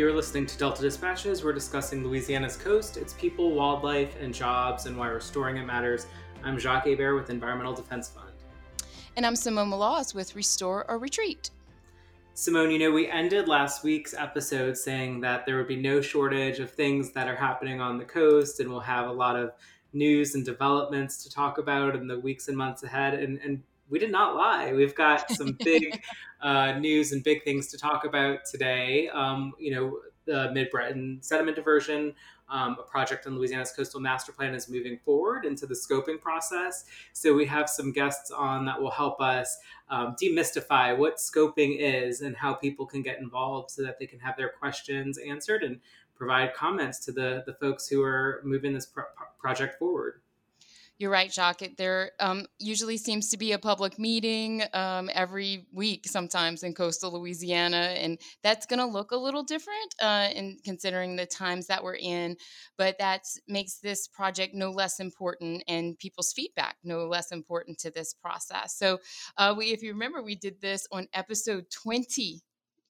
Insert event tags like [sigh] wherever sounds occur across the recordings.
You're listening to Delta Dispatches. We're discussing Louisiana's coast, its people, wildlife, and jobs, and why restoring it matters. I'm Jacques Hebert with Environmental Defense Fund. And I'm Simone Maloz with Restore or Retreat. Simone, you know, we ended last week's episode saying that there would be no shortage of things that are happening on the coast, and we'll have a lot of news and developments to talk about in the weeks and months ahead. And, and we did not lie. We've got some [laughs] big uh, news and big things to talk about today. Um, you know, the Mid Breton sediment diversion, um, a project on Louisiana's coastal master plan, is moving forward into the scoping process. So we have some guests on that will help us um, demystify what scoping is and how people can get involved so that they can have their questions answered and provide comments to the, the folks who are moving this pro- project forward. You're right, Jacques. There um, usually seems to be a public meeting um, every week, sometimes in coastal Louisiana, and that's going to look a little different uh, in considering the times that we're in. But that makes this project no less important, and people's feedback no less important to this process. So, uh, we, if you remember, we did this on episode 20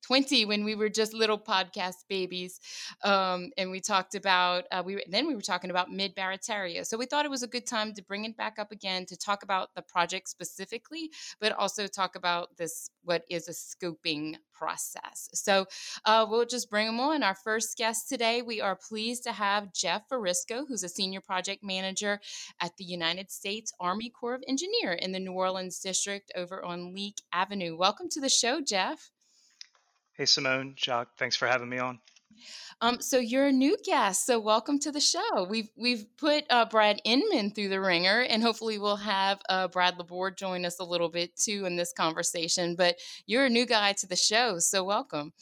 20 when we were just little podcast babies um, and we talked about uh, we then we were talking about mid barataria so we thought it was a good time to bring it back up again to talk about the project specifically but also talk about this what is a scoping process. So uh, we'll just bring them on. Our first guest today we are pleased to have jeff Varisco, who's a senior project manager at the united states army corps of engineer in the new orleans district over on leake avenue. Welcome to the show jeff Hey, Simone, Jacques, thanks for having me on. Um, so you're a new guest, so welcome to the show. We've we've put uh, Brad Inman through the ringer, and hopefully we'll have uh, Brad Laborde join us a little bit too in this conversation. But you're a new guy to the show, so welcome.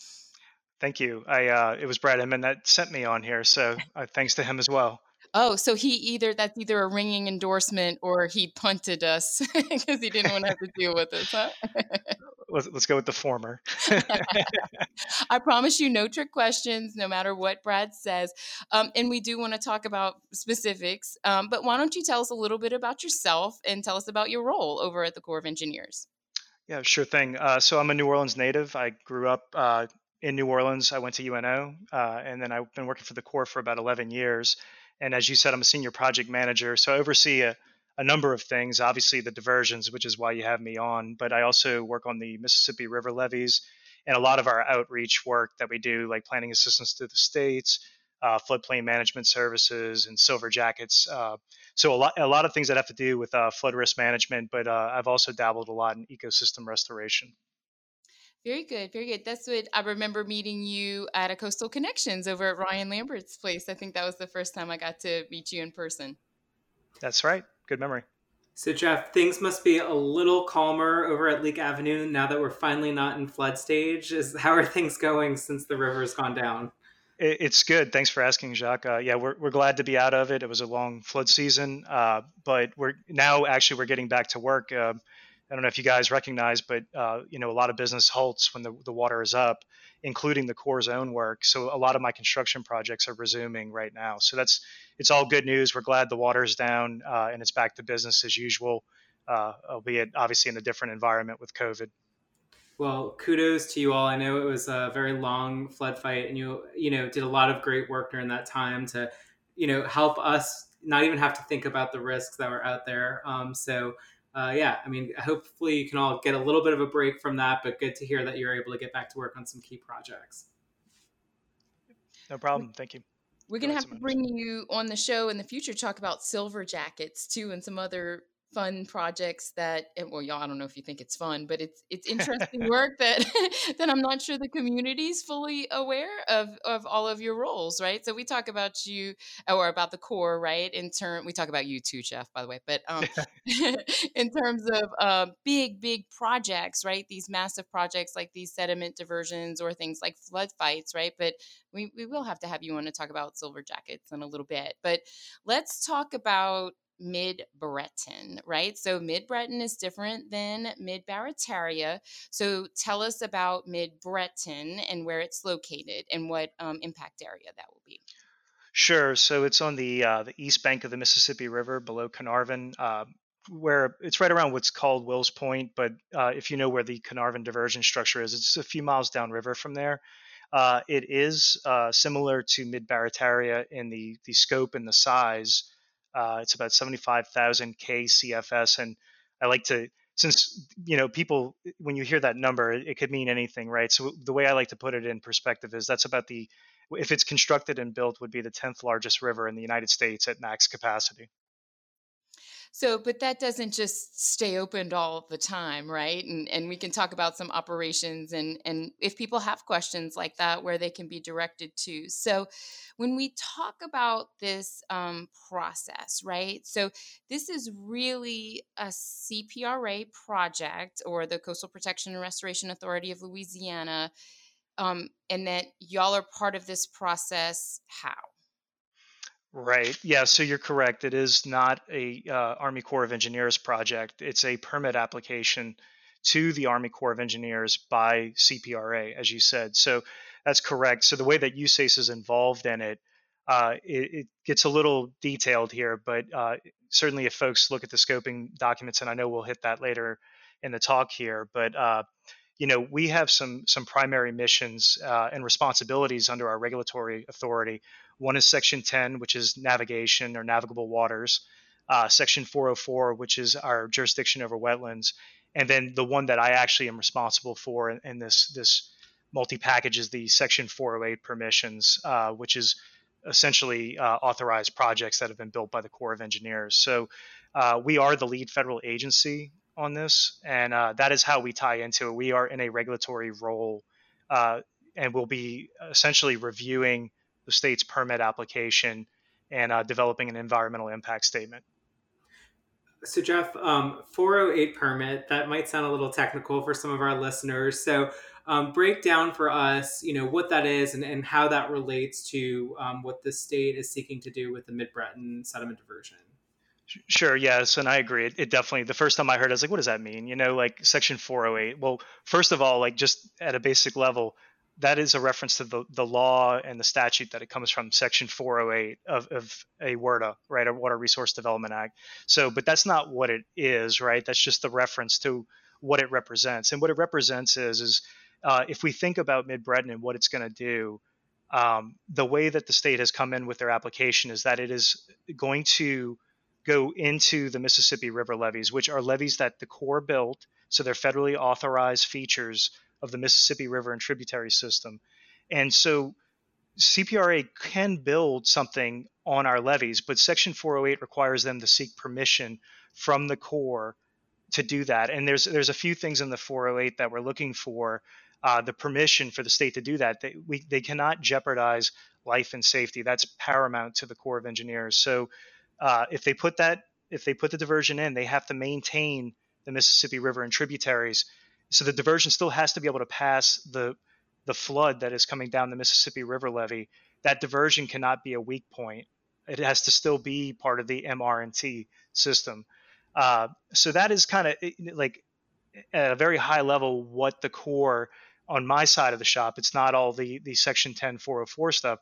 Thank you. I uh, it was Brad Inman that sent me on here, so uh, thanks to him as well. Oh, so he either that's either a ringing endorsement or he punted us [laughs] because he didn't want to have to deal with us, huh? [laughs] let's, let's go with the former. [laughs] I promise you no trick questions, no matter what Brad says. Um, and we do want to talk about specifics. Um, but why don't you tell us a little bit about yourself and tell us about your role over at the Corps of Engineers? Yeah, sure thing. Uh, so I'm a New Orleans native. I grew up uh, in New Orleans. I went to UNO, uh, and then I've been working for the Corps for about 11 years. And as you said, I'm a senior project manager. So I oversee a, a number of things. Obviously, the diversions, which is why you have me on, but I also work on the Mississippi River levees and a lot of our outreach work that we do, like planning assistance to the states, uh, floodplain management services, and silver jackets. Uh, so a lot, a lot of things that have to do with uh, flood risk management. But uh, I've also dabbled a lot in ecosystem restoration. Very good, very good. That's what I remember meeting you at a Coastal Connections over at Ryan Lambert's place. I think that was the first time I got to meet you in person. That's right good memory. So, Jeff, things must be a little calmer over at Leake Avenue now that we're finally not in flood stage. Is how are things going since the river's gone down? It's good. Thanks for asking, Jacques. Uh, yeah, we're, we're glad to be out of it. It was a long flood season, uh, but we're now actually we're getting back to work. Uh, I don't know if you guys recognize, but uh, you know a lot of business halts when the, the water is up, including the Corps' own work. So a lot of my construction projects are resuming right now. So that's it's all good news. We're glad the water is down uh, and it's back to business as usual, uh, albeit obviously in a different environment with COVID. Well, kudos to you all. I know it was a very long flood fight, and you you know did a lot of great work during that time to you know help us not even have to think about the risks that were out there. Um, so uh, yeah, I mean, hopefully you can all get a little bit of a break from that, but good to hear that you're able to get back to work on some key projects. No problem. Thank you. We're going to have to bring you on the show in the future, talk about silver jackets too, and some other fun projects that eh, well y'all i don't know if you think it's fun but it's it's [laughs] interesting work that [laughs] that i'm not sure the community's fully aware of of all of your roles right? So we talk about you or about the Corps right? In turn we talk about you too jeff by the way but um [laughs] in terms of uh, big big projects right? These massive projects like these sediment diversions or things like flood fights right? But we, we will have to have you on to talk about silver jackets in a little bit. But let's talk about mid Breton, right? So mid Breton is different than mid Barataria. So tell us about mid Breton and where it's located and what um, impact area that will be. Sure. So it's on the uh, the east bank of the Mississippi River, below Caernarvon, uh, where it's right around what's called Wills Point. But uh, if you know where the Caernarvon diversion structure is, it's a few miles downriver from there. Uh, it is uh, similar to Mid Barataria in the the scope and the size. Uh, it's about 75,000 kCFS, and I like to since you know people when you hear that number, it could mean anything, right? So the way I like to put it in perspective is that's about the if it's constructed and built would be the 10th largest river in the United States at max capacity. So, but that doesn't just stay opened all the time, right? And and we can talk about some operations and and if people have questions like that, where they can be directed to. So, when we talk about this um, process, right? So, this is really a CPRA project or the Coastal Protection and Restoration Authority of Louisiana, um, and that y'all are part of this process. How? Right. Yeah. So you're correct. It is not a uh, Army Corps of Engineers project. It's a permit application to the Army Corps of Engineers by CPRA, as you said. So that's correct. So the way that USACE is involved in it, uh, it, it, gets a little detailed here, but uh, certainly if folks look at the scoping documents, and I know we'll hit that later in the talk here, but uh, you know we have some some primary missions uh, and responsibilities under our regulatory authority one is Section 10, which is navigation or navigable waters. Uh, Section 404, which is our jurisdiction over wetlands, and then the one that I actually am responsible for in, in this this multi package is the Section 408 permissions, uh, which is essentially uh, authorized projects that have been built by the Corps of Engineers. So uh, we are the lead federal agency on this, and uh, that is how we tie into it. We are in a regulatory role, uh, and we'll be essentially reviewing the state's permit application and uh, developing an environmental impact statement. So, Jeff, um, 408 permit, that might sound a little technical for some of our listeners. So, um, break down for us, you know, what that is and, and how that relates to um, what the state is seeking to do with the Mid Breton sediment diversion. Sure. Yes, and I agree. It, it, definitely. The first time I heard, it, I was like, "What does that mean?" You know, like Section 408. Well, first of all, like just at a basic level, that is a reference to the, the law and the statute that it comes from, Section 408 of, of a WRDA, right, a Water Resource Development Act. So, but that's not what it is, right? That's just the reference to what it represents. And what it represents is, is uh, if we think about Mid Breton and what it's going to do, um, the way that the state has come in with their application is that it is going to go into the Mississippi River levees, which are levees that the Corps built, so they're federally authorized features of the Mississippi River and tributary system. And so CPRA can build something on our levees, but Section 408 requires them to seek permission from the Corps to do that. And there's there's a few things in the 408 that we're looking for uh, the permission for the state to do that. They, we, they cannot jeopardize life and safety. That's paramount to the Corps of Engineers. So uh, if they put that if they put the diversion in, they have to maintain the Mississippi River and tributaries so the diversion still has to be able to pass the the flood that is coming down the Mississippi River levee. That diversion cannot be a weak point. It has to still be part of the MR&T system. Uh, so that is kind of like at a very high level what the Corps on my side of the shop. It's not all the the Section 10 404 stuff.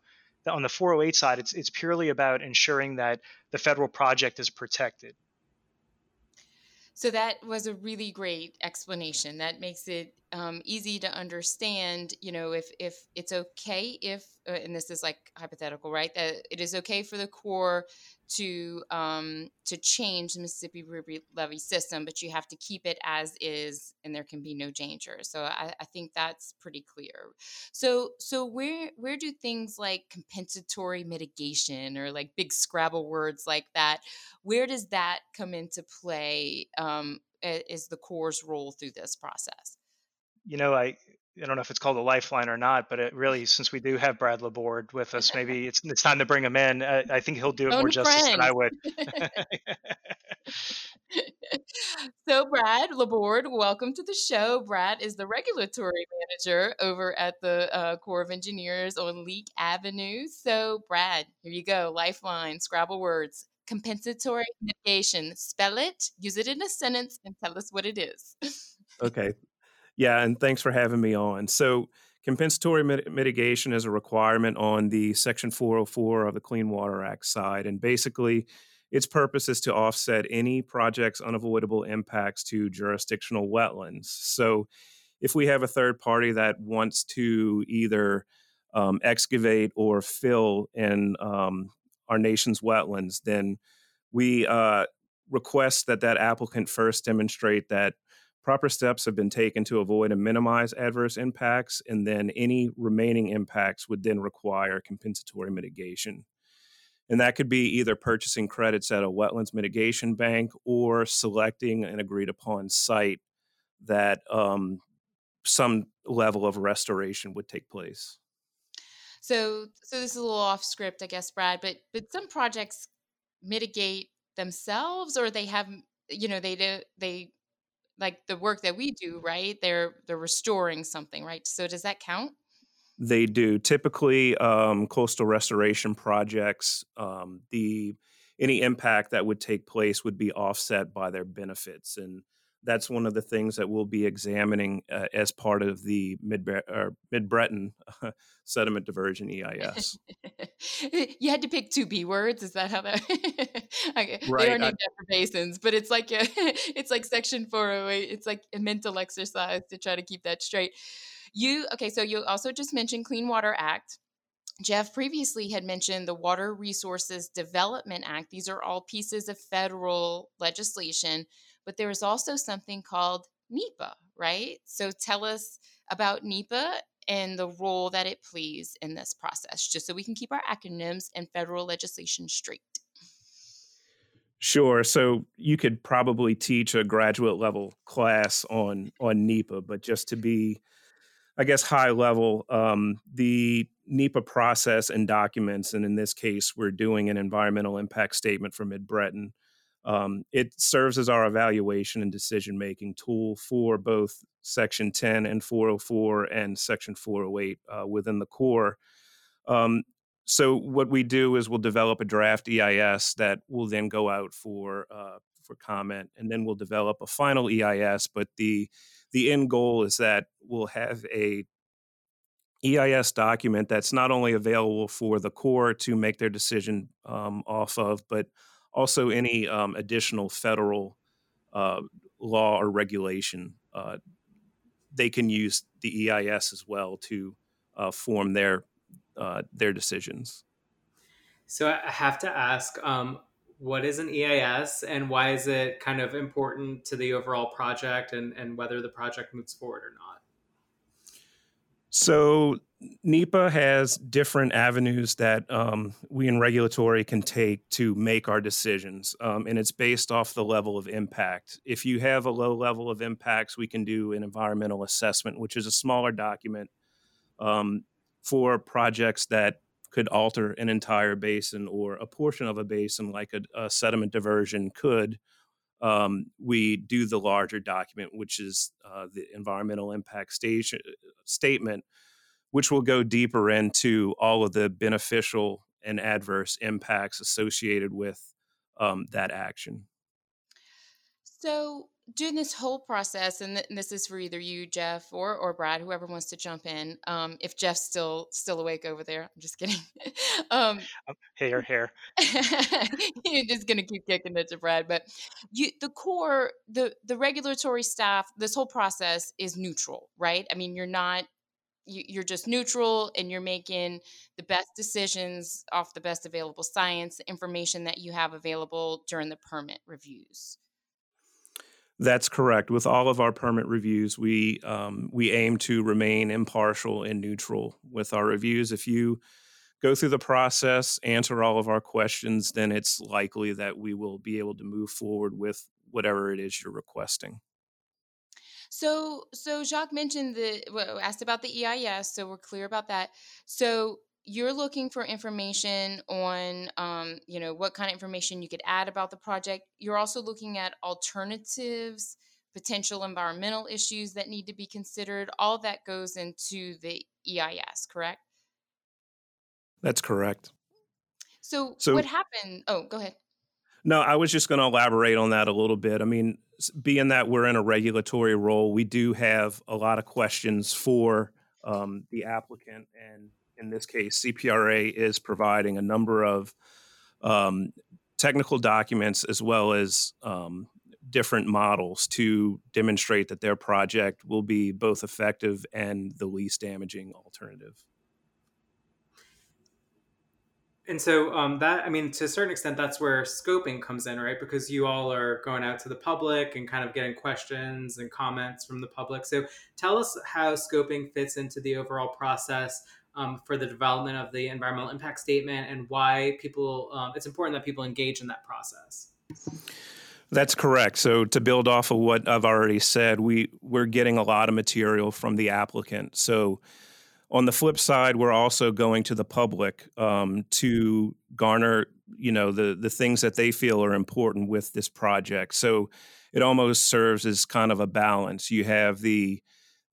On the 408 side, it's it's purely about ensuring that the federal project is protected. So that was a really great explanation. That makes it um, easy to understand. You know, if if it's okay if, and this is like hypothetical, right? That it is okay for the Corps to um, to change the Mississippi River levee system, but you have to keep it as is, and there can be no danger. So I, I, think that's pretty clear. So so where where do things like compensatory mitigation or like big Scrabble words like that, where does that come into play? Um, is the Corps' role through this process? You know, I I don't know if it's called a lifeline or not, but it really, since we do have Brad Laborde with us, maybe [laughs] it's it's time to bring him in. I, I think he'll do it more justice than I would. [laughs] so, Brad Laborde, welcome to the show. Brad is the regulatory manager over at the uh, Corps of Engineers on Leake Avenue. So, Brad, here you go. Lifeline, Scrabble words, compensatory mitigation. Spell it, use it in a sentence, and tell us what it is. okay. Yeah, and thanks for having me on. So, compensatory mit- mitigation is a requirement on the Section 404 of the Clean Water Act side. And basically, its purpose is to offset any project's unavoidable impacts to jurisdictional wetlands. So, if we have a third party that wants to either um, excavate or fill in um, our nation's wetlands, then we uh, request that that applicant first demonstrate that proper steps have been taken to avoid and minimize adverse impacts, and then any remaining impacts would then require compensatory mitigation. And that could be either purchasing credits at a wetlands mitigation bank or selecting an agreed upon site that um, some level of restoration would take place. So, so this is a little off script, I guess, Brad. But but some projects mitigate themselves, or they have, you know, they do they like the work that we do, right? They're they're restoring something, right? So does that count? They do. Typically, um, coastal restoration projects, um, the any impact that would take place would be offset by their benefits, and that's one of the things that we'll be examining uh, as part of the Mid Mid Breton uh, [laughs] sediment diversion EIS. [laughs] you had to pick two B words. Is that how that? [laughs] okay. Right. They are named after basins, but it's like a, it's like Section 408. It's like a mental exercise to try to keep that straight. You okay? So you also just mentioned Clean Water Act. Jeff previously had mentioned the Water Resources Development Act. These are all pieces of federal legislation, but there is also something called NEPA, right? So tell us about NEPA and the role that it plays in this process, just so we can keep our acronyms and federal legislation straight. Sure. So you could probably teach a graduate level class on on NEPA, but just to be, I guess, high level, um, the NEPA process and documents, and in this case, we're doing an environmental impact statement for Mid Breton. Um, it serves as our evaluation and decision making tool for both Section 10 and 404 and Section 408 uh, within the Corps. Um, so what we do is we'll develop a draft EIS that will then go out for uh, for comment, and then we'll develop a final EIS. But the the end goal is that we'll have a EIS document that's not only available for the Corps to make their decision um, off of, but also any um, additional federal uh, law or regulation. Uh, they can use the EIS as well to uh, form their uh, their decisions. So I have to ask, um, what is an EIS and why is it kind of important to the overall project and, and whether the project moves forward or not? So NEPA has different avenues that um, we in regulatory can take to make our decisions, um, and it's based off the level of impact. If you have a low level of impacts, we can do an environmental assessment, which is a smaller document um, for projects that could alter an entire basin or a portion of a basin, like a, a sediment diversion could. Um, we do the larger document, which is uh, the environmental impact station, statement, which will go deeper into all of the beneficial and adverse impacts associated with um, that action. So, during this whole process, and, th- and, this is for either you, Jeff, or or Brad, whoever wants to jump in. Um, if Jeff's still still awake over there, I'm just kidding. [laughs] um, hair, hair. [laughs] You're just gonna keep kicking it to Brad, but you, the Corps, the the regulatory staff, this whole process is neutral, right? I mean, you're not you're just neutral and you're making the best decisions off the best available science information that you have available during the permit reviews that's correct. With all of our permit reviews, we um, we aim to remain impartial and neutral with our reviews. If you go through the process, answer all of our questions, then it's likely that we will be able to move forward with whatever it is you're requesting. So, so Jacques mentioned the asked about the EIS, so we're clear about that. So, you're looking for information on um, you know what kind of information you could add about the project. You're also looking at alternatives potential environmental issues that need to be considered. All that goes into the eis correct? That's correct. So, so what happened? Oh go ahead. No i was just going to elaborate on that a little bit. I mean being that we're in a regulatory role we do have a lot of questions for um, the applicant and in this case, CPRA is providing a number of um, technical documents as well as um, different models to demonstrate that their project will be both effective and the least damaging alternative. And so um, that, I mean, to a certain extent, that's where scoping comes in, right? Because you all are going out to the public and kind of getting questions and comments from the public. So tell us how scoping fits into the overall process um, for the development of the environmental impact statement and why people, um, it's important that people engage in that process. That's correct. So to build off of what I've already said, we we're getting a lot of material from the applicant. So on the flip side, we're also going to the public um, to garner, you know, the the things that they feel are important with this project. So it almost serves as kind of a balance. You have the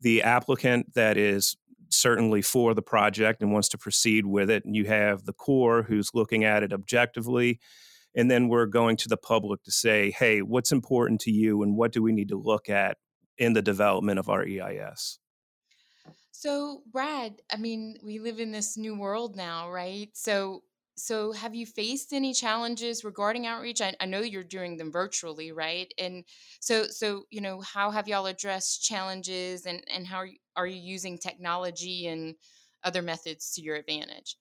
the applicant that is certainly for the project and wants to proceed with it, and you have the Corps who's looking at it objectively. And then we're going to the public to say hey what's important to you and what do we need to look at in the development of our eis so brad i mean we live in this new world now right? So so have you faced any challenges regarding outreach? I, I know you're doing them virtually right? And so so you know how have y'all addressed challenges and and how are you, are you using technology and other methods to your advantage?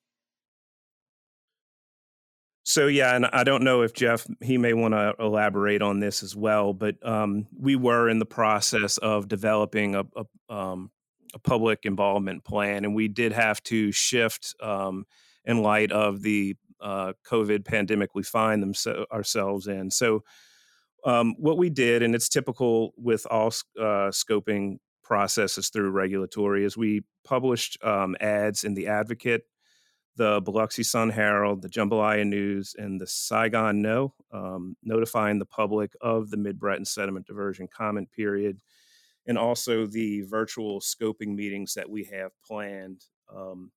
So yeah, and I don't know if Jeff he may want to elaborate on this as well, but um, we were in the process of developing a, a, um, a, public involvement plan, and we did have to shift um, in light of the uh, COVID pandemic we find them so, ourselves in. So um, what we did, and it's typical with all uh, scoping processes through regulatory, is we published um, ads in the Advocate the Biloxi Sun Herald, the Jambalaya News, and the Saigon No, um, notifying the public of the Mid Breton sediment diversion comment period, and also the virtual scoping meetings that we have planned. Um,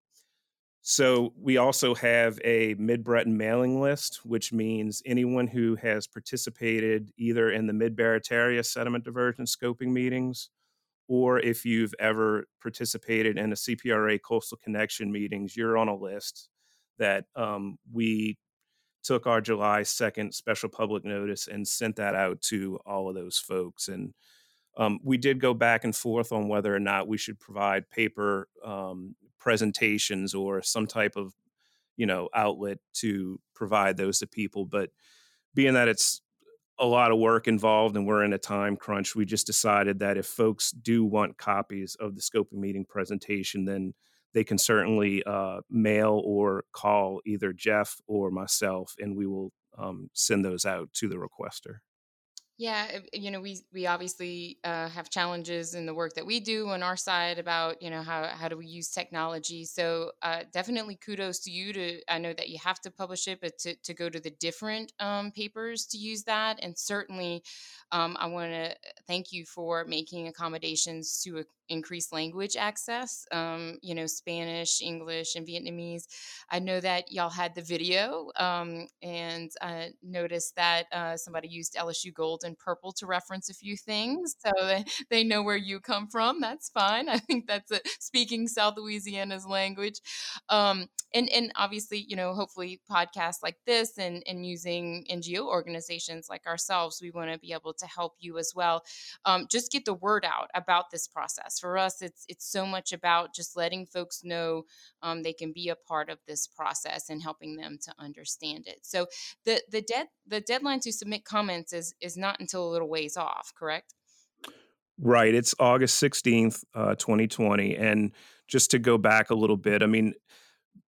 so we also have a Mid Breton mailing list, which means anyone who has participated either in the Mid Barataria sediment diversion scoping meetings or if you've ever participated in a CPRA Coastal Connection meetings, you're on a list that um, we took our July 2nd special public notice and sent that out to all of those folks. And um, we did go back and forth on whether or not we should provide paper um, presentations or some type of you know outlet to provide those to people but being that it's a lot of work involved and we're in a time crunch. We just decided that if folks do want copies of the scoping meeting presentation, then they can certainly uh, mail or call either Jeff or myself, and we will um, send those out to the requester. Yeah, you know, we we obviously uh, have challenges in the work that we do on our side about you know how how do we use technology. So uh, definitely kudos to you to I know that you have to publish it, but to to go to the different um, papers to use that, and certainly um, I want to thank you for making accommodations to increase language access, um, you know, Spanish, English, and Vietnamese. I know that y'all had the video, um, and I noticed that uh, somebody used LSU Gold and Purple to reference a few things, so they, [laughs] they know where you come from. That's fine. I think that's a, speaking South Louisiana's language, um, and and obviously, you know, hopefully podcasts like this and and using NGO organizations like ourselves, we want to be able to help you as well. Um, just get the word out about this process for us it's it's so much about just letting folks know um, they can be a part of this process and helping them to understand it so the the dead the deadline to submit comments is is not until a little ways off correct right it's august 16th uh, 2020 and just to go back a little bit i mean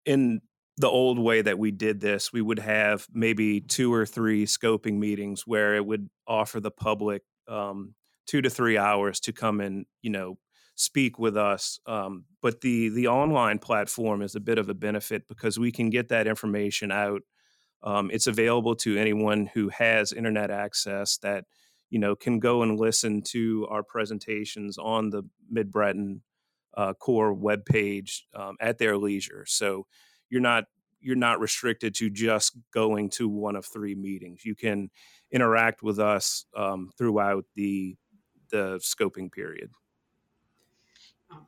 in the old way that we did this, we would have maybe two or three scoping meetings where it would offer the public um, two to three hours to come and you know speak with us. Um, but the the online platform is a bit of a benefit because we can get that information out. Um, it's available to anyone who has internet access that you know can go and listen to our presentations on the Mid Breton uh, Corps webpage um, at their leisure. So you're not you're not restricted to just going to one of three meetings. You can interact with us um, throughout the the scoping period.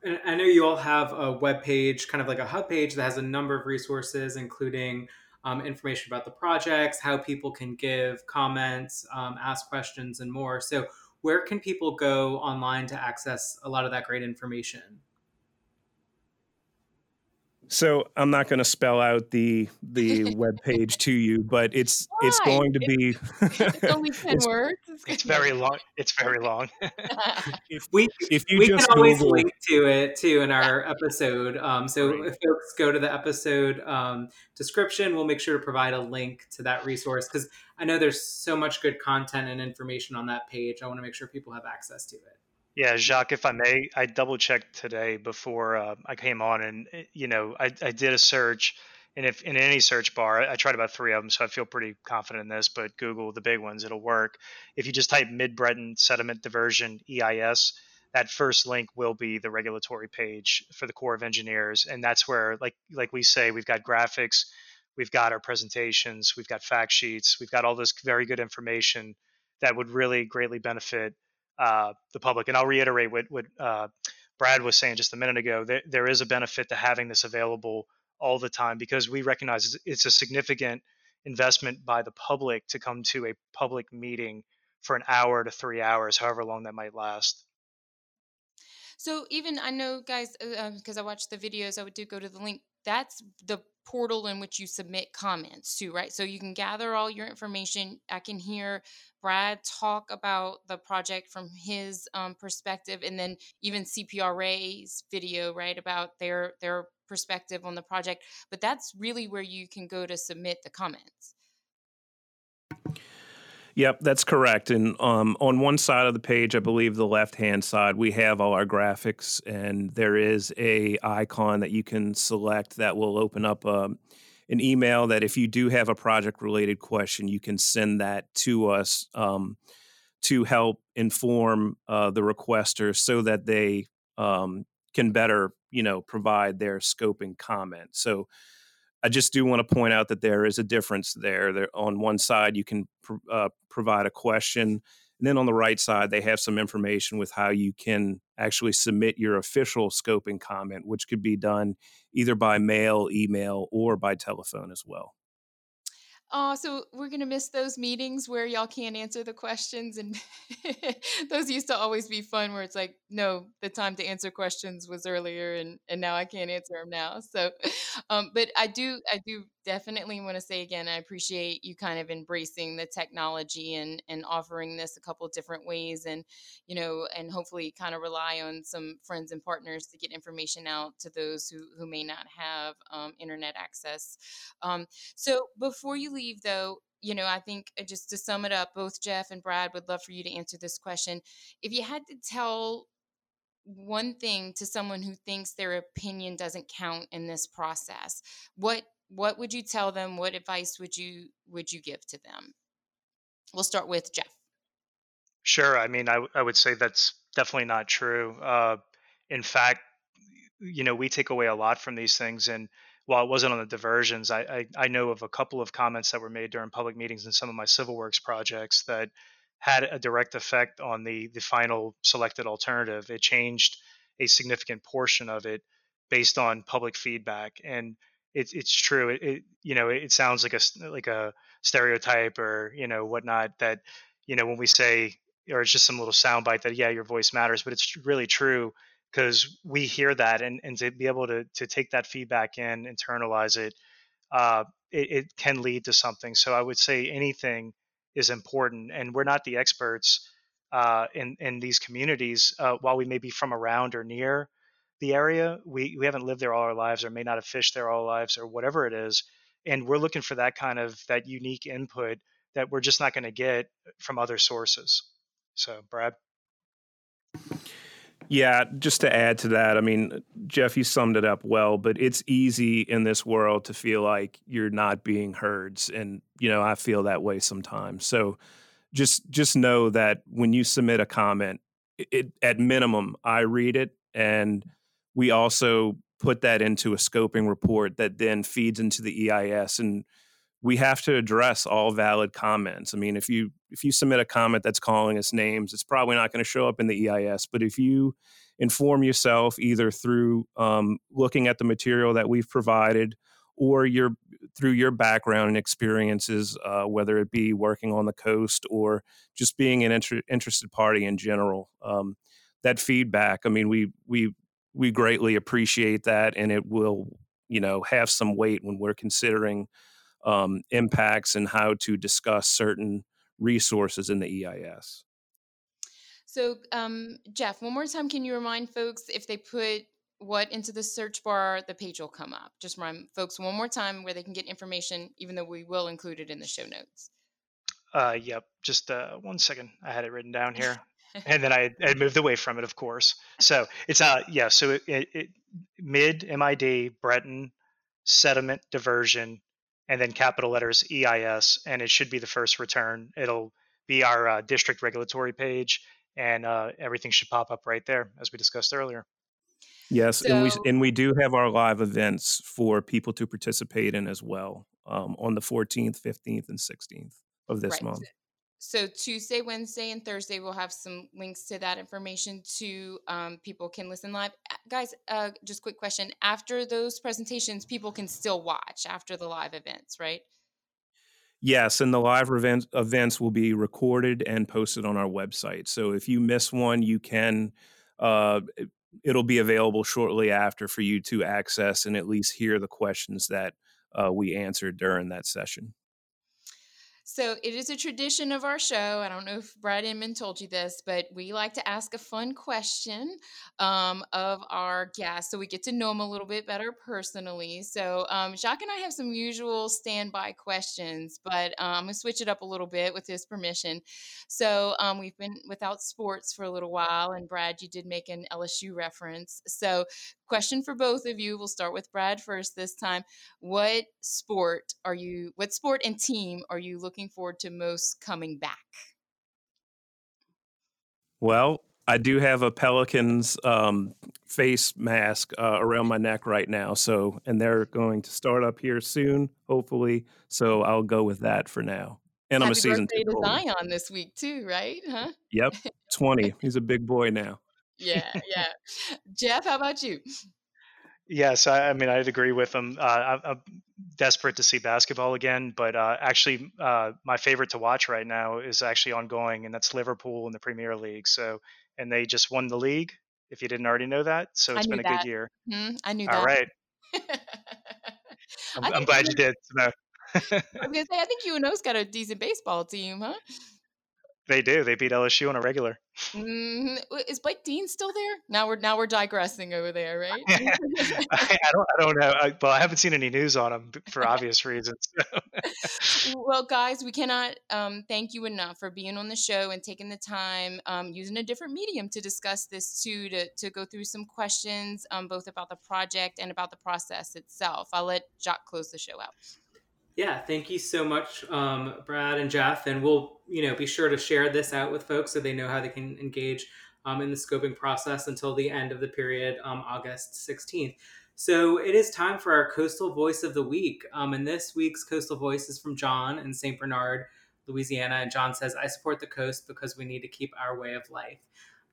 And I know you all have a web page, kind of like a hub page that has a number of resources, including um, information about the projects, how people can give comments, um, ask questions, and more. So, where can people go online to access a lot of that great information? So I'm not going to spell out the the [laughs] web page to you, but it's Why? it's going to be it's [laughs] only ten it's, words. It's very long. It's very long. [laughs] if we if you we can always Google, link to it too in our episode. Um, so right. if folks go to the episode um, description, we'll make sure to provide a link to that resource because I know there's so much good content and information on that page. I want to make sure people have access to it. Yeah, Jacques, if I may, I double checked today before uh, I came on, and eh, you know, I, I did a search, and if in any search bar, I tried about three of them, so I feel pretty confident in this. But Google the big ones, it'll work. If you just type Mid Breton Sediment Diversion EIS, that first link will be the regulatory page for the Corps of Engineers, and that's where, like like we say, we've got graphics, we've got our presentations, we've got fact sheets, we've got all this very good information that would really greatly benefit uh, the public. And I'll reiterate what, what uh, Brad was saying just a minute ago. There, there is a benefit to having this available all the time because we recognize it's a significant investment by the public to come to a public meeting for an hour to three hours, however long that might last. So even I know, guys, because uh, um, I watched the videos, I would do go to the link. That's the portal in which you submit comments to, right? So you can gather all your information. I can hear Brad talk about the project from his um, perspective, and then even CPRA's video, right, about their their perspective on the project. But that's really where you can go to submit the comments. Yep, that's correct. And um, on one side of the page, I believe the left-hand side, we have all our graphics, and there is a icon that you can select that will open up um, an email. That if you do have a project-related question, you can send that to us um, to help inform uh, the requester so that they um, can better, you know, provide their scoping comment. So I just do want to point out that there is a difference there. There on one side you can pr- uh, provide a question, and then on the right side they have some information with how you can actually submit your official scoping comment, which could be done either by mail, email, or by telephone as well. Oh, so we're gonna miss those meetings where y'all can't answer the questions, and [laughs] those used to always be fun. Where it's like, no, the time to answer questions was earlier, and and now I can't answer them now. So, um, but I do, I do definitely want to say again, I appreciate you kind of embracing the technology and and offering this a couple different ways, and you know, and hopefully kind of rely on some friends and partners to get information out to those who who may not have um, internet access. Um, so before you leave, though, you know, I think uh, just to sum it up, both Jeff and Brad would love for you to answer this question. If you had to tell one thing to someone who thinks their opinion doesn't count in this process, what what would you tell them? What advice would you would you give to them? We'll start with jeff. Sure i mean i, I would say that's definitely not true uh, in fact you know we take away a lot from these things and while it wasn't on the diversions I, I, I know of a couple of comments that were made during public meetings in some of my civil works projects that had a direct effect on the the final selected alternative. It changed a significant portion of it based on public feedback and it's it's true. It, it, you know it sounds like a like a stereotype or you know whatnot that you know when we say or it's just some little soundbite that yeah your voice matters, but it's really true because we hear that and and to be able to to take that feedback in, internalize it, uh, it, it can lead to something. So I would say anything is important, and we're not the experts uh, in in these communities. Uh, while we may be from around or near, the area. We we haven't lived there all our lives, or may not have fished there all our lives, or whatever it is. And we're looking for that kind of that unique input that we're just not going to get from other sources. So, Brad. Yeah, just to add to that, I mean, Jeff, you summed it up well, but it's easy in this world to feel like you're not being heard. And, you know, I feel that way sometimes. So just just know that when you submit a comment, it, at minimum, I read it and we also put that into a scoping report that then feeds into the EIS and we have to address all valid comments. I mean, if you if you submit a comment that's calling us names, it's probably not going to show up in the EIS. But if you inform yourself either through um, looking at the material that we've provided or you're through your background and experiences, uh, whether it be working on the coast or just being an inter- interested party in general. Um, that feedback, I mean, we we we greatly appreciate that, and it will, you know, have some weight when we're considering um, impacts and how to discuss certain resources in the EIS. So, um, Jeff, one more time, can you remind folks if they put what into the search bar, the page will come up. Just remind folks one more time where they can get information, even though we will include it in the show notes. Uh, yep. Just uh, one second. I had it written down [laughs] here, and then I, I moved away from it, of course. So it's uh yeah. So it, it, it mid MID Breton sediment diversion, and then capital letters EIS, and it should be the first return. It'll be our uh, district regulatory page, and uh, everything should pop up right there, as we discussed earlier. Yes, so, and we and we do have our live events for people to participate in as well um, on the 14th, 15th, and 16th of this right. month. So Tuesday, Wednesday, and Thursday we'll have some links to that information to um, people can listen live. Guys, uh, just quick question: after those presentations, people can still watch after the live events, right? Yes, and the live event, events will be recorded and posted on our website. So if you miss one, you can uh, it'll be available shortly after for you to access and at least hear the questions that uh, we answered during that session. So it is a tradition of our show. I don't know if Brad Inman told you this, but we like to ask a fun question um, of our guests so we get to know them a little bit better personally. So um, Jacques and I have some usual standby questions, but um, I'm going to switch it up a little bit with his permission. So um, we've been without sports for a little while, and Brad, you did make an LSU reference. So question for both of you. We'll start with Brad first this time. What sport are you, what sport and team are you looking forward to most coming back? Well, I do have a Pelicans um, face mask uh, around my neck right now. So, and they're going to start up here soon, hopefully. So I'll go with that for now. And Happy I'm a season birthday to Zion this week too, right? Huh? Yep, 20. He's a big boy now [laughs] yeah, yeah. Jeff, how about you? Yes, I, I mean I'd agree with them. Uh, I'm, desperate to see basketball again, but uh, actually, uh, my favorite to watch right now is actually ongoing, and that's Liverpool in the Premier League. So, and they just won the league. If you didn't already know that, so it's been a that. good year. Mm-hmm. I knew All that. All right. [laughs] I'm, I'm glad you did. I was gonna say, I think UNO's got a decent baseball team, huh? They do. They beat LSU on a regular. Mm-hmm. Is Blake Dean still there? Now we're now we're digressing over there, right? I, [laughs] I, don't I don't know. I, well, I haven't seen any news on him for obvious reasons. [laughs] well, guys, we cannot um, thank you enough for being on the show and taking the time, um, using a different medium to discuss this too, to to go through some questions, um, both about the project and about the process itself. I'll let Jacques close the show out. Yeah, thank you so much, um, Brad and Jeff, and we'll you know be sure to share this out with folks so they know how they can engage um, in the scoping process until the end of the period, um, August 16th. So it is time for our coastal voice of the week, um, and this week's coastal voice is from John in Saint Bernard, Louisiana, and John says, "I support the coast because we need to keep our way of life."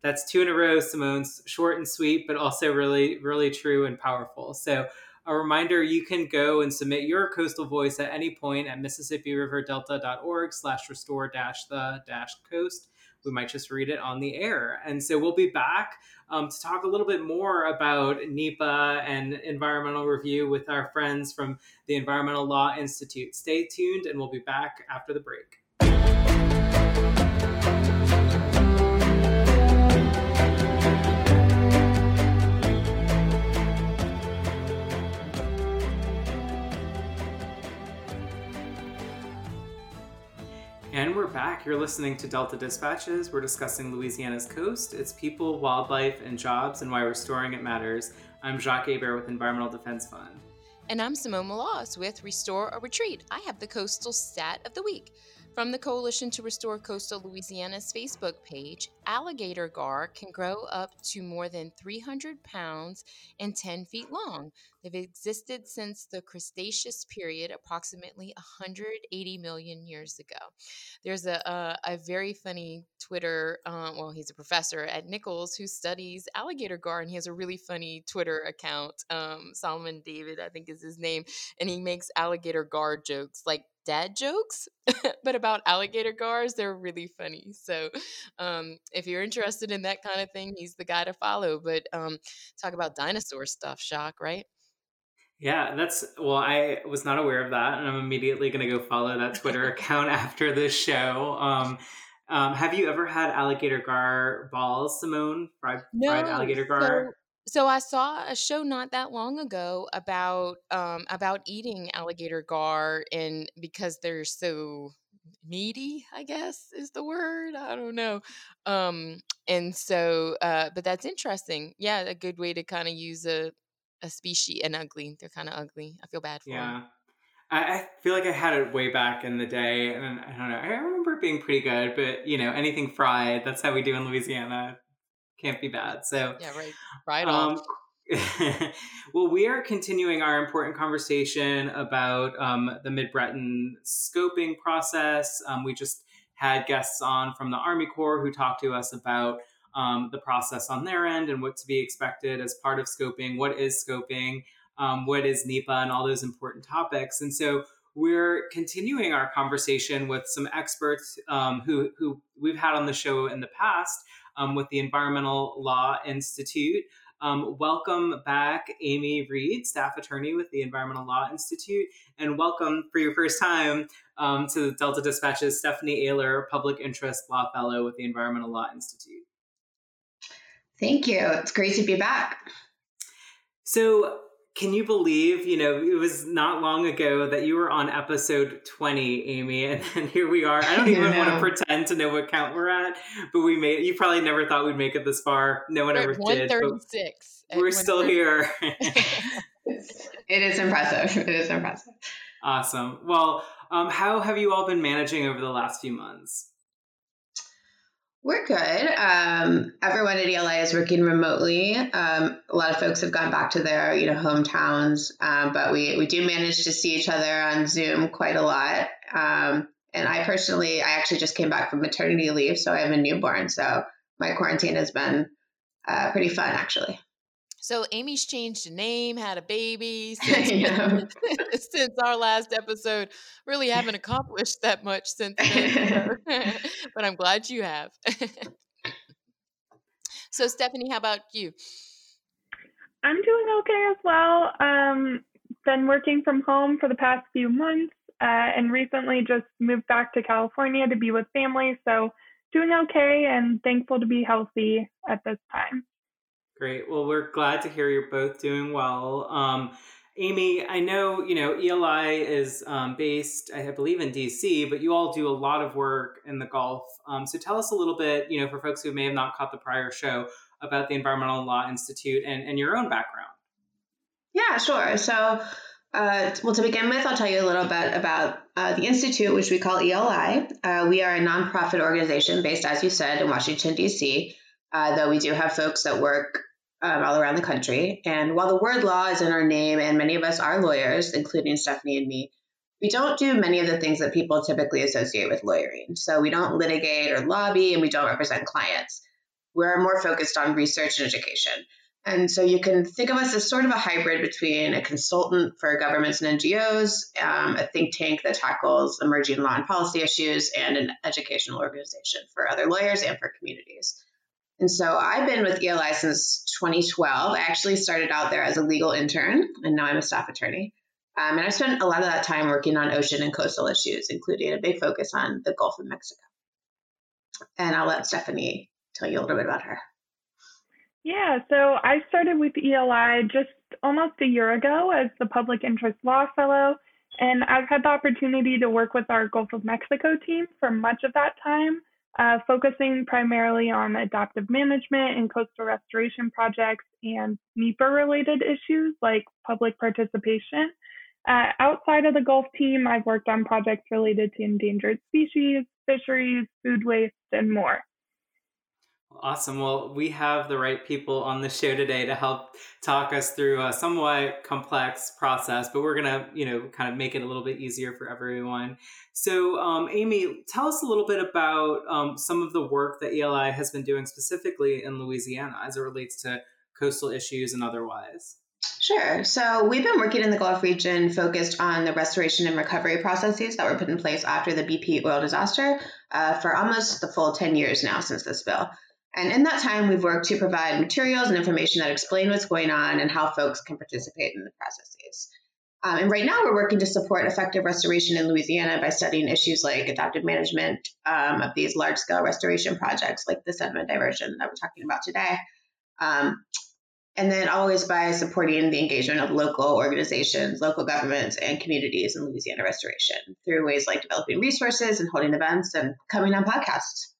That's two in a row, Simone's short and sweet, but also really, really true and powerful. So a reminder, you can go and submit your coastal voice at any point at MississippiRiverDelta.org slash restore dash the dash coast. We might just read it on the air. And so we'll be back um, to talk a little bit more about NEPA and environmental review with our friends from the Environmental Law Institute. Stay tuned, and we'll be back after the break. Back. You're listening to Delta Dispatches. We're discussing Louisiana's coast, its people, wildlife, and jobs, and why restoring it matters. I'm Jacques Hebert with Environmental Defense Fund. And I'm Simone Maloz with Restore or Retreat. I have the coastal stat of the week. From the Coalition to Restore Coastal Louisiana's Facebook page, alligator gar can grow up to more than 300 pounds and 10 feet long. They've existed since the Cretaceous period, approximately 180 million years ago. There's a, a, a very funny Twitter, um, well, he's a professor at Nicholls who studies alligator gar, and he has a really funny Twitter account. Um, Solomon David, I think is his name, and he makes alligator gar jokes like dad jokes, [laughs] but about alligator gars, they're really funny. So um, if you're interested in that kind of thing, he's the guy to follow. But um, talk about dinosaur stuff, shock, right? Yeah, that's well, I was not aware of that, and I'm immediately going to go follow that Twitter [laughs] account after this show. Um, um, have you ever had alligator gar balls, Simone? Fried, no, fried alligator gar? So I saw a show not that long ago about um, about eating alligator gar, and because they're so meaty, I guess is the word. I don't know. Um, and so, uh, but that's interesting. Yeah, a good way to kind of use a a species and ugly. They're kind of ugly. I feel bad for yeah. them. I, feel like I had it way back in the day, and I don't know. I remember it being pretty good, but you know, anything fried, that's how we do in Louisiana can't be bad. So yeah, right, right um, [laughs] well, we are continuing our important conversation about um, the Mid Breton scoping process. Um, we just had guests on from the Army Corps who talked to us about um, the process on their end and what to be expected as part of scoping. What is scoping? Um, what is NEPA? And all those important topics. And so we're continuing our conversation with some experts um, who, who we've had on the show in the past um, with the Environmental Law Institute. Um, welcome back, Amy Reed, staff attorney with the Environmental Law Institute, and welcome for your first time um, to the Delta Dispatch's Stephanie Ehler, public interest law fellow with the Environmental Law Institute. Thank you. It's great to be back. So, can you believe, you know, it was not long ago that you were on episode 20, Amy, and [laughs] then here we are. I don't [laughs] even want to pretend to know what count we're at, but we made you probably never thought we'd make it this far. No one we're ever 136 did. We're still here. [laughs] it is impressive. It is impressive. Awesome. Well, um, how have you all been managing over the last few months? We're good. Um, everyone at ELI is working remotely. Um, a lot of folks have gone back to their, you know, hometowns, um, but we we do manage to see each other on Zoom quite a lot. Um, and I personally, I actually just came back from maternity leave, so I have a newborn. So my quarantine has been uh, pretty fun, actually. So Amy's changed a name, had a baby [laughs] since, [laughs] since our last episode. Really [laughs] haven't accomplished that much since then, but I'm glad you have. so Stephanie, how about you? I'm doing okay as well. Um, been working from home for the past few months, uh, and recently just moved back to California to be with family. So doing okay, and thankful to be healthy at this time. Great. Well, we're glad to hear you're both doing well. Um, Amy, I know you know ELI is um, based, I believe, in DC, but you all do a lot of work in the Gulf. Um, so tell us a little bit, you know, for folks who may have not caught the prior show, about the Environmental Law Institute and, and your own background. Yeah, sure. So, uh, well, to begin with, I'll tell you a little bit about uh, the institute, which we call ELI. Uh, we are a nonprofit organization based, as you said, in Washington D.C. Uh, though we do have folks that work um, all around the country. And while the word law is in our name, and many of us are lawyers, including Stephanie and me, we don't do many of the things that people typically associate with lawyering. So we don't litigate or lobby, and we don't represent clients. We're more focused on research and education. And so you can think of us as sort of a hybrid between a consultant for governments and NGOs, um, a think tank that tackles emerging law and policy issues, and an educational organization for other lawyers and for communities. And so I've been with ELI since 2012. I actually started out there as a legal intern, and now I'm a staff attorney. Um, and I spent a lot of that time working on ocean and coastal issues, including a big focus on the Gulf of Mexico. And I'll let Stephanie tell you a little bit about her. Yeah, so I started with ELI just almost a year ago as the Public Interest Law Fellow, and I've had the opportunity to work with our Gulf of Mexico team for much of that time uh, focusing primarily on adaptive management and coastal restoration projects and NEPA related issues like public participation. Uh, outside of the Gulf team, I've worked on projects related to endangered species, fisheries, food waste, and more. Awesome. Well, we have the right people on the show today to help talk us through a somewhat complex process, but we're going to, you know, kind of make it a little bit easier for everyone. So, um, Amy, tell us a little bit about um, some of the work that ELI has been doing specifically in Louisiana as it relates to coastal issues and otherwise. Sure. So we've been working in the Gulf region focused on the restoration and recovery processes that were put in place after the BP oil disaster uh, for almost the full 10 years now since this bill. And in that time, we've worked to provide materials and information that explain what's going on and how folks can participate in the processes. Um, and right now, we're working to support effective restoration in Louisiana by studying issues like adaptive management um, of these large scale restoration projects, like the sediment diversion that we're talking about today. Um, and then always by supporting the engagement of local organizations, local governments, and communities in Louisiana restoration through ways like developing resources and holding events and coming on podcasts.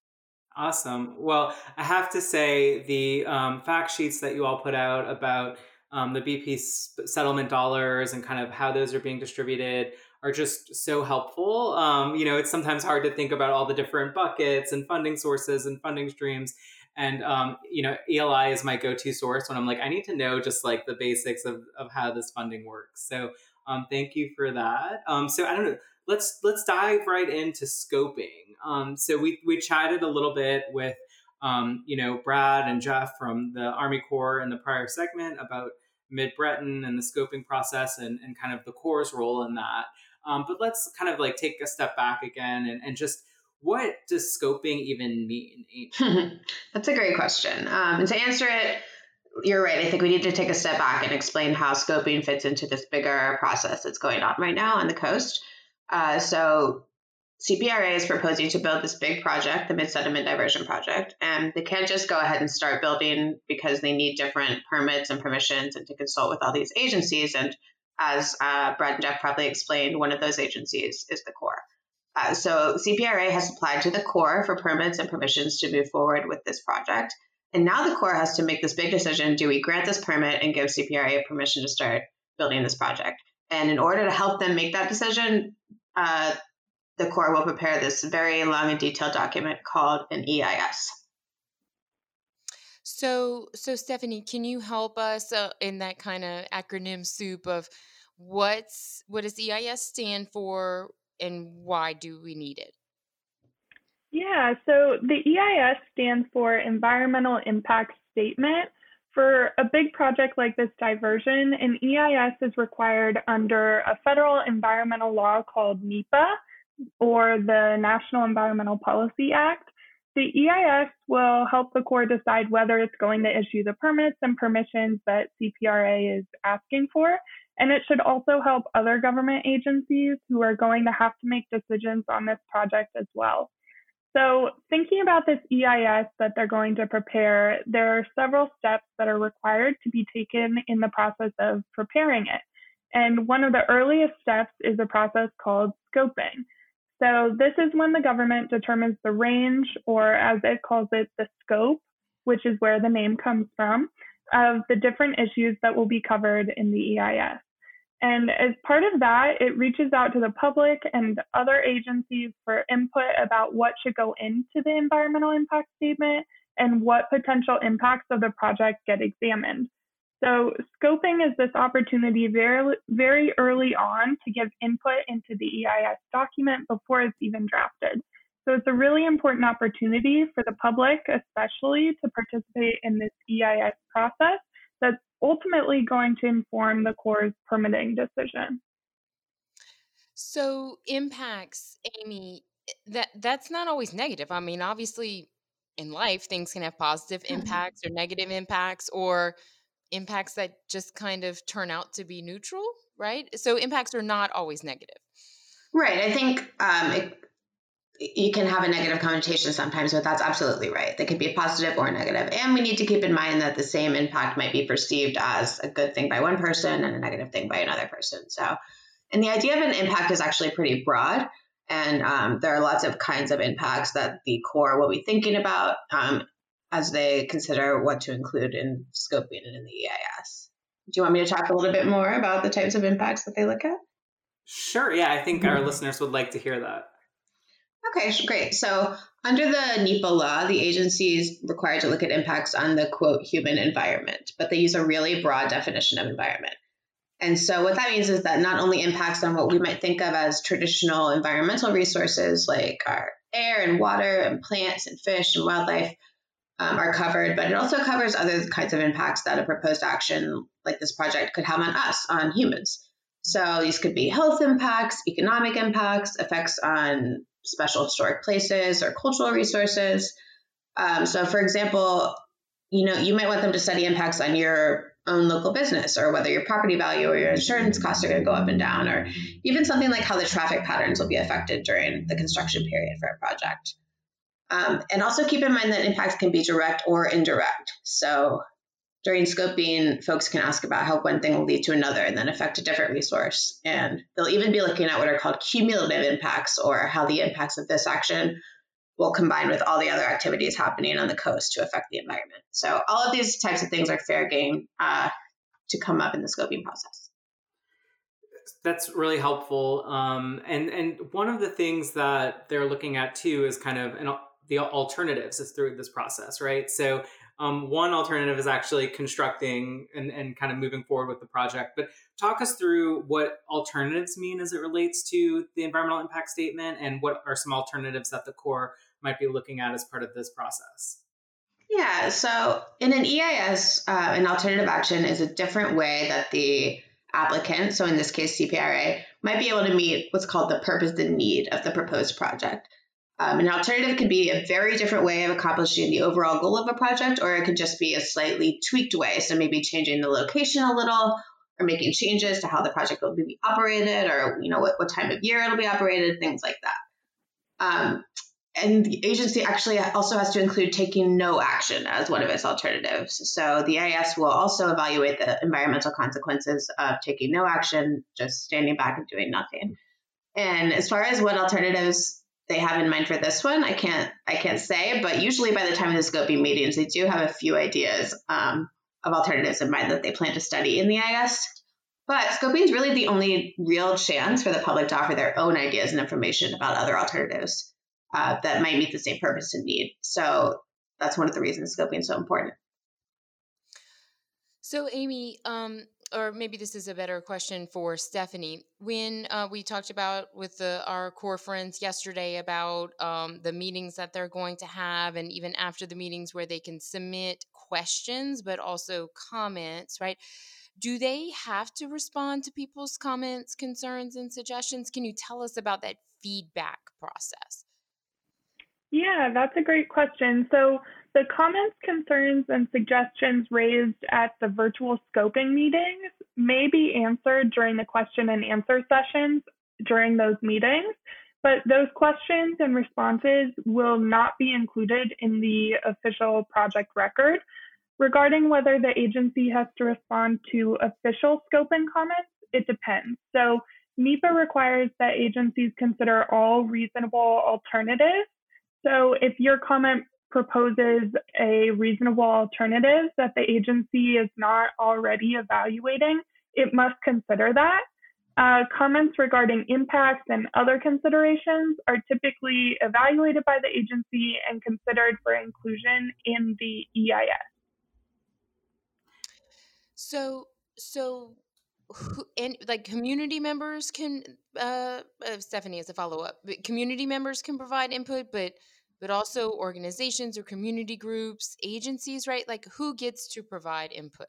Awesome. Well, I have to say the um, fact sheets that you all put out about um, the BP settlement dollars and kind of how those are being distributed are just so helpful. Um, you know, it's sometimes hard to think about all the different buckets and funding sources and funding streams. And um, you know, ELI is my go-to source when I'm like, I need to know just like the basics of, of how this funding works. So um, thank you for that. Um, so I don't know let's let's dive right into scoping. Um, so we we chatted a little bit with um, you know Brad and Jeff from the Army Corps in the prior segment about Mid Breton and the scoping process and, and kind of the Corps' role in that. Um, but let's kind of like take a step back again and, and just what does scoping even mean? [laughs] That's a great question. Um, and to answer it, you're right. I think we need to take a step back and explain how scoping fits into this bigger process that's going on right now on the coast. Uh, so CPRA is proposing to build this big project, the Mid Sediment Diversion Project, and they can't just go ahead and start building because they need different permits and permissions and to consult with all these agencies. And as uh, Brad and Jeff probably explained, one of those agencies is the Corps. Uh, so CPRA has applied to the Corps for permits and permissions to move forward with this project. And now the Corps has to make this big decision do we grant this permit and give CPRA permission to start building this project? And in order to help them make that decision, uh, the Corps will prepare this very long and detailed document called an EIS. So, so Stephanie, can you help us uh, in that kind of acronym soup of what's what does EIS stand for and why do we need it? Yeah, so the EIS stands for Environmental Impact Statement. For a big project like this diversion, an EIS is required under a federal environmental law called NEPA or the National Environmental Policy Act. The EIS will help the Corps decide whether it's going to issue the permits and permissions that CPRA is asking for. And it should also help other government agencies who are going to have to make decisions on this project as well. So, thinking about this EIS that they're going to prepare, there are several steps that are required to be taken in the process of preparing it. And one of the earliest steps is a process called scoping. So, this is when the government determines the range, or as it calls it, the scope, which is where the name comes from, of the different issues that will be covered in the EIS. And as part of that, it reaches out to the public and other agencies for input about what should go into the environmental impact statement and what potential impacts of the project get examined. So scoping is this opportunity very, very early on to give input into the EIS document before it's even drafted. So it's a really important opportunity for the public, especially to participate in this EIS process that's ultimately going to inform the Corps' permitting decision. So impacts, Amy, that that's not always negative. I mean, obviously in life things can have positive mm-hmm. impacts or negative impacts or impacts that just kind of turn out to be neutral, right? So impacts are not always negative. Right. I think um, it, you can have a negative connotation sometimes, but that's absolutely right. They could be positive or negative. And we need to keep in mind that the same impact might be perceived as a good thing by one person and a negative thing by another person. So, and the idea of an impact is actually pretty broad. And um, there are lots of kinds of impacts that the Corps will be thinking about um, as they consider what to include in scoping and in the EIS. Do you want me to talk a little bit more about the types of impacts that they look at? Sure. Yeah, I think our listeners would like to hear that. Okay, great. So, under the NEPA law, the agency is required to look at impacts on the quote human environment, but they use a really broad definition of environment. And so, what that means is that not only impacts on what we might think of as traditional environmental resources like our air and water and plants and fish and wildlife um, are covered, but it also covers other kinds of impacts that a proposed action like this project could have on us, on humans. So, these could be health impacts, economic impacts, effects on special historic places or cultural resources. Um, so, for example, you know, you might want them to study impacts on your own local business or whether your property value or your insurance costs are going to go up and down, or even something like how the traffic patterns will be affected during the construction period for a project. Um, and also keep in mind that impacts can be direct or indirect. So during scoping, folks can ask about how one thing will lead to another and then affect a different resource. And they'll even be looking at what are called cumulative impacts or how the impacts of this action will combine with all the other activities happening on the coast to affect the environment. So all of these types of things are fair game uh, to come up in the scoping process. That's really helpful. Um, and and one of the things that they're looking at too is kind of an, the alternatives is through this process, right? So um, one alternative is actually constructing and, and kind of moving forward with the project. But talk us through what alternatives mean as it relates to the environmental impact statement and what are some alternatives that the Corps might be looking at as part of this process. Yeah, so in an EIS, uh, an alternative action is a different way that the applicant, so in this case CPRA, might be able to meet what's called the purpose, and need of the proposed project. Um, an alternative could be a very different way of accomplishing the overall goal of a project, or it could just be a slightly tweaked way. So maybe changing the location a little, or making changes to how the project will be operated, or you know what, what time of year it'll be operated, things like that. Um, and the agency actually also has to include taking no action as one of its alternatives. So the EIS will also evaluate the environmental consequences of taking no action, just standing back and doing nothing. And as far as what alternatives they have in mind for this one, I can't I can't say, but usually by the time of the scoping meetings, they do have a few ideas um, of alternatives in mind that they plan to study in the IS. But scoping is really the only real chance for the public to offer their own ideas and information about other alternatives uh, that might meet the same purpose and need. So that's one of the reasons scoping is so important. So, Amy, um, or maybe this is a better question for Stephanie. When uh, we talked about with the, our Corps friends yesterday about um, the meetings that they're going to have, and even after the meetings where they can submit questions but also comments, right? Do they have to respond to people's comments, concerns, and suggestions? Can you tell us about that feedback process? Yeah, that's a great question. So, the comments, concerns, and suggestions raised at the virtual scoping meetings may be answered during the question and answer sessions during those meetings, but those questions and responses will not be included in the official project record. Regarding whether the agency has to respond to official scoping comments, it depends. So, NEPA requires that agencies consider all reasonable alternatives so if your comment proposes a reasonable alternative that the agency is not already evaluating, it must consider that. Uh, comments regarding impacts and other considerations are typically evaluated by the agency and considered for inclusion in the EIS. So, so who, and like community members can uh, uh, stephanie as a follow-up community members can provide input but but also organizations or community groups agencies right? Like who gets to provide input?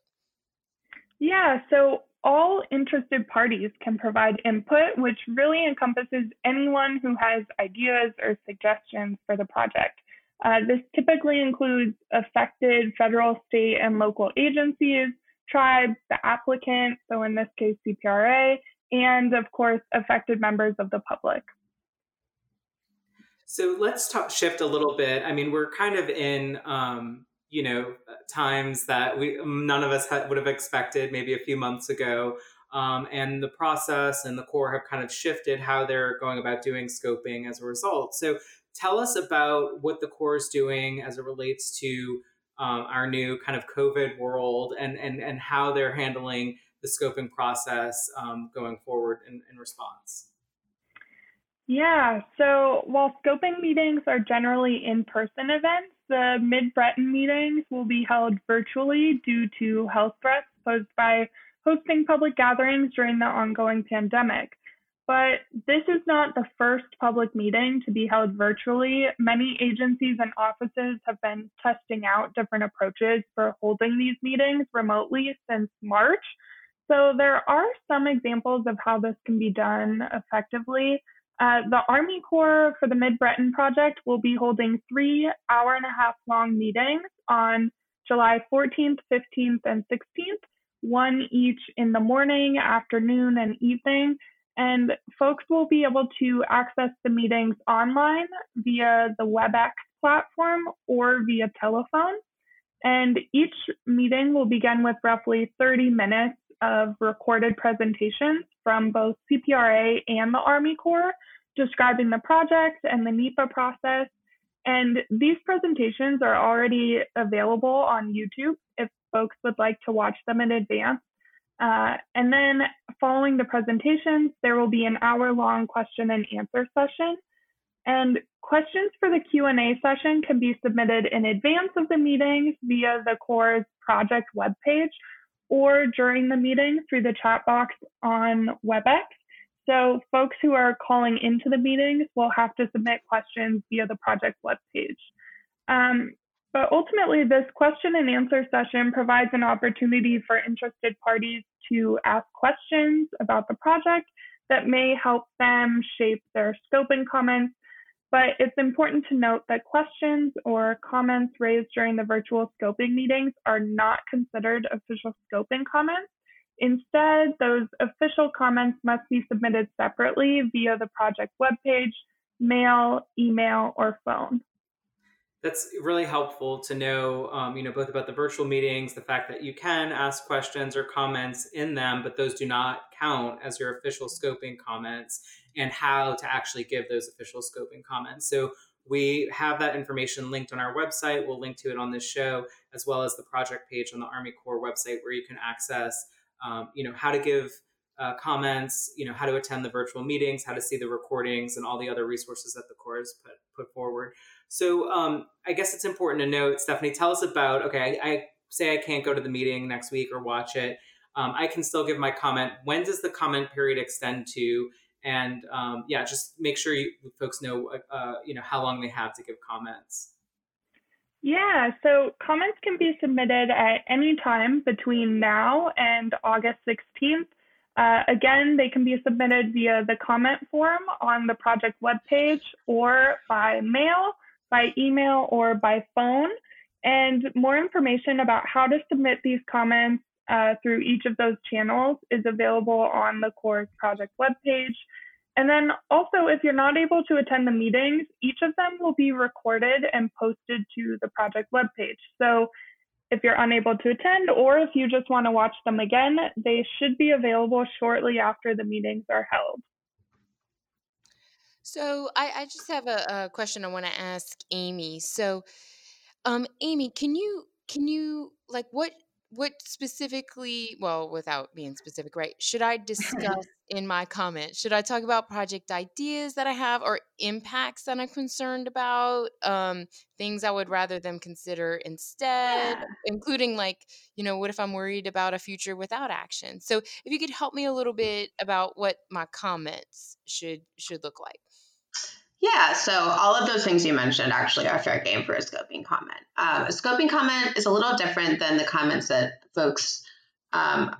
Yeah so all interested parties can provide input which really encompasses anyone who has ideas or suggestions for the project. Uh, this typically includes affected federal state and local agencies tribes, the applicant, so in this case, CPRA, and of course, affected members of the public. So let's talk, shift a little bit. I mean, we're kind of in, um, you know, times that we none of us would have expected maybe a few months ago. Um, and the process and the Corps have kind of shifted how they're going about doing scoping as a result. So tell us about what the Corps is doing as it relates to um, our new kind of COVID world and, and, and how they're handling the scoping process um, going forward in, in response? Yeah, so while scoping meetings are generally in person events, the Mid Breton meetings will be held virtually due to health threats posed by hosting public gatherings during the ongoing pandemic. But this is not the first public meeting to be held virtually. Many agencies and offices have been testing out different approaches for holding these meetings remotely since March. So there are some examples of how this can be done effectively. Uh, the Army Corps for the Mid Breton project will be holding three hour and a half long meetings on July 14th, 15th, and 16th, one each in the morning, afternoon, and evening. And folks will be able to access the meetings online via the WebEx platform or via telephone. And each meeting will begin with roughly 30 minutes of recorded presentations from both CPRA and the Army Corps describing the project and the NEPA process. And these presentations are already available on YouTube if folks would like to watch them in advance. Uh, and then following the presentations, there will be an hour long question and answer session. And questions for the Q&A session can be submitted in advance of the meetings via the Corps' project webpage or during the meeting through the chat box on WebEx. So folks who are calling into the meetings will have to submit questions via the project webpage. Um, but ultimately, this question and answer session provides an opportunity for interested parties to ask questions about the project that may help them shape their scope and comments. But it's important to note that questions or comments raised during the virtual scoping meetings are not considered official scoping comments. Instead, those official comments must be submitted separately via the project webpage, mail, email, or phone that's really helpful to know um, you know both about the virtual meetings the fact that you can ask questions or comments in them but those do not count as your official scoping comments and how to actually give those official scoping comments so we have that information linked on our website we'll link to it on this show as well as the project page on the army corps website where you can access um, you know how to give uh, comments you know how to attend the virtual meetings how to see the recordings and all the other resources that the corps has put, put forward so um, I guess it's important to note, Stephanie, tell us about, okay, I, I, say I can't go to the meeting next week or watch it. Um, I can still give my comment. When does the comment period extend to? And um, yeah, just make sure you folks know, uh, uh, you know, how long they have to give comments. Yeah, so comments can be submitted at any time between now and August 16th. Uh, again, they can be submitted via the comment form on the project webpage or by mail by email or by phone. And more information about how to submit these comments uh, through each of those channels is available on the Corps project webpage. And then also, if you're not able to attend the meetings, each of them will be recorded and posted to the project webpage. So if you're unable to attend or if you just want to watch them again, they should be available shortly after the meetings are held. So I, I just have a, a question I want to ask Amy. So, um, Amy, can you can you like what what specifically? Well, without being specific, right? Should I [laughs] discuss in my comment? Should I talk about project ideas that I have or impacts that I'm concerned about? Um, things I would rather them consider instead, Yeah. including like you know, what if I'm worried about a future without action? So, if you could help me a little bit about what my comments should should look like. Yeah, so all of those things you mentioned actually are fair game for a scoping comment. Um, a scoping comment is a little different than the comments that folks um,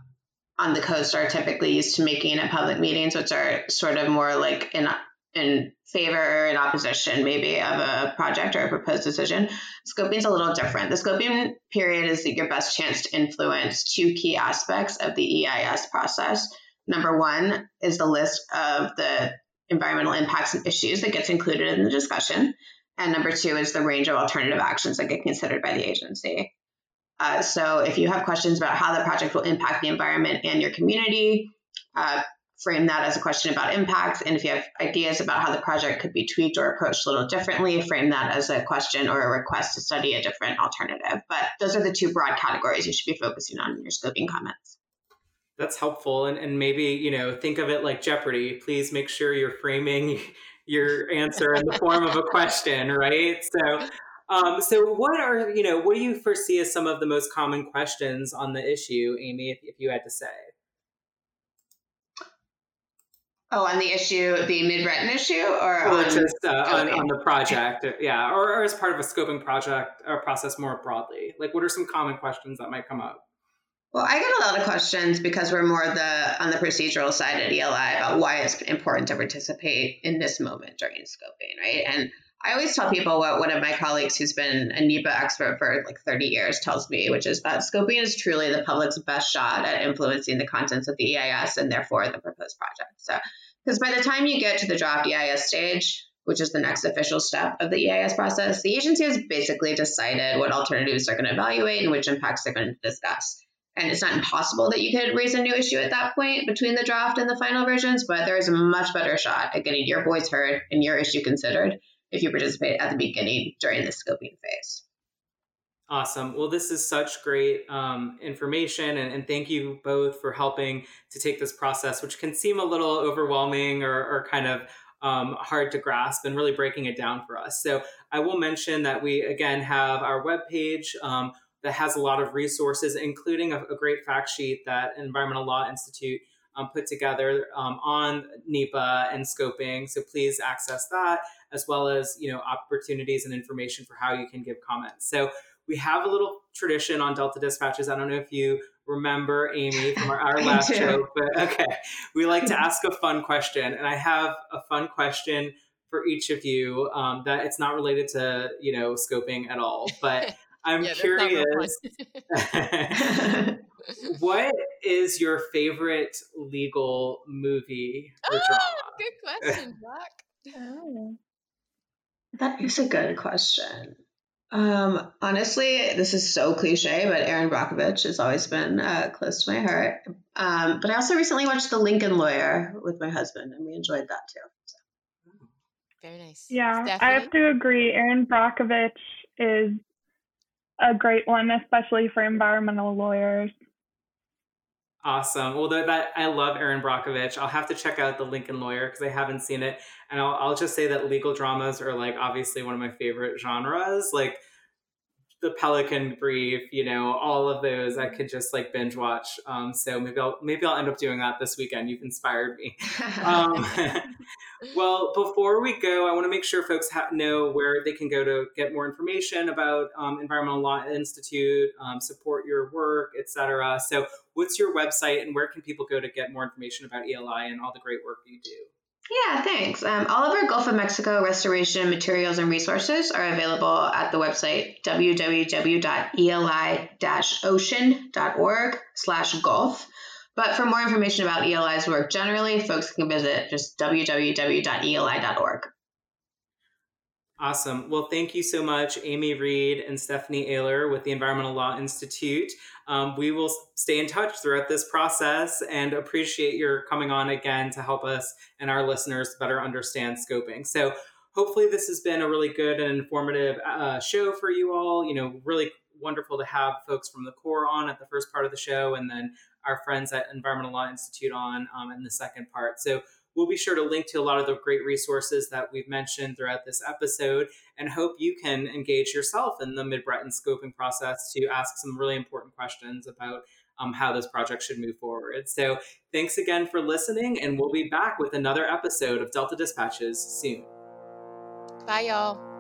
on the coast are typically used to making at public meetings, which are sort of more like in in favor or in opposition, maybe of a project or a proposed decision. Scoping is a little different. The scoping period is your best chance to influence two key aspects of the EIS process. Number one is the list of the environmental impacts and issues that gets included in the discussion. And number two is the range of alternative actions that get considered by the agency. Uh, so if you have questions about how the project will impact the environment and your community, uh, frame that as a question about impacts. And if you have ideas about how the project could be tweaked or approached a little differently, frame that as a question or a request to study a different alternative. But those are the two broad categories you should be focusing on in your scoping comments. That's helpful. And, and maybe, you know, think of it like Jeopardy. Please make sure you're framing [laughs] your answer in the form of a question, right? So, um, so what are, you know, what do you foresee as some of the most common questions on the issue, Amy, if, if you had to say? Oh, on the issue, the mid-Breton issue, or, or on, just uh, on, on, the project, yeah, or, or, as part of a scoping project or process more broadly. Like, what are some common questions that might come up? Well, I get a lot of questions because we're more the on the procedural side at ELI about why it's important to participate in this moment during scoping, right? And I always tell people what one of my colleagues who's been a NEPA expert for like 30 years tells me, which is that scoping is truly the public's best shot at influencing the contents of the EIS and therefore the proposed project. So, because by the time you get to the draft EIS stage, which is the next official step of the EIS process, the agency has basically decided what alternatives they're going to evaluate and which impacts they're going to discuss. And it's not impossible that you could raise a new issue at that point between the draft and the final versions, but there is a much better shot at getting your voice heard and your issue considered if you participate at the beginning during the scoping phase. Awesome. Well, this is such great um, information, and, and, thank you both for helping to take this process, which can seem a little overwhelming or, or kind of um, hard to grasp, and really breaking it down for us. So, I will mention that we again have our webpage. Um, that has a lot of resources, including a, a great fact sheet that Environmental Law Institute um, put together um, on NEPA and scoping. So please access that, as well as you know opportunities and information for how you can give comments. So we have a little tradition on Delta Dispatches. I don't know if you remember Amy from our, our [laughs] last show, but [laughs] okay, we like to [laughs] ask a fun question, and I have a fun question for each of you um, that it's not related to you know scoping at all, but I'm yeah, curious. [laughs] what is your favorite legal movie oh, drama? Good question, Jack. oh. That is a good question. Um, honestly, this is so cliche, but Erin Brockovich has always been uh, close to my heart. Um, but I also recently watched The Lincoln Lawyer with my husband, and we enjoyed that too. So. Very nice. Yeah, Stephanie? I have to agree. Erin Brockovich is a great one, especially for environmental lawyers. Awesome. Well, that I love Erin Brockovich. I'll have to check out the Lincoln Lawyer because I haven't seen it, and I'll, I'll just say that legal dramas are like obviously one of my favorite genres. Like the Pelican Brief, you know, all of those I could just like binge watch. Um, so maybe I'll maybe I'll end up doing that this weekend. You've inspired me. [laughs] Um, [laughs] well, before we go, I want to make sure folks ha- know where they can go to get more information about um, Environmental Law Institute, um, support your work, etc. So, what's your website, and where can people go to get more information about ELI and all the great work you do? Yeah, thanks. Um, all of our Gulf of Mexico restoration materials and resources are available at the website www.eli-ocean.org slash Gulf. But for more information about ELI's work generally, folks can visit just www.eli.org. Awesome. Well, thank you so much, Amy Reed and Stephanie Ehler with the Environmental Law Institute. Um, we will stay in touch throughout this process and appreciate your coming on again to help us and our listeners better understand scoping. So, hopefully, this has been a really good and informative uh, show for you all. You know, really wonderful to have folks from the Corps on at the first part of the show and then our friends at Environmental Law Institute on um, in the second part. So, We'll be sure to link to a lot of the great resources that we've mentioned throughout this episode and hope you can engage yourself in the Mid Breton scoping process to ask some really important questions about um, how this project should move forward. So, thanks again for listening, and we'll be back with another episode of Delta Dispatches soon. Bye, y'all.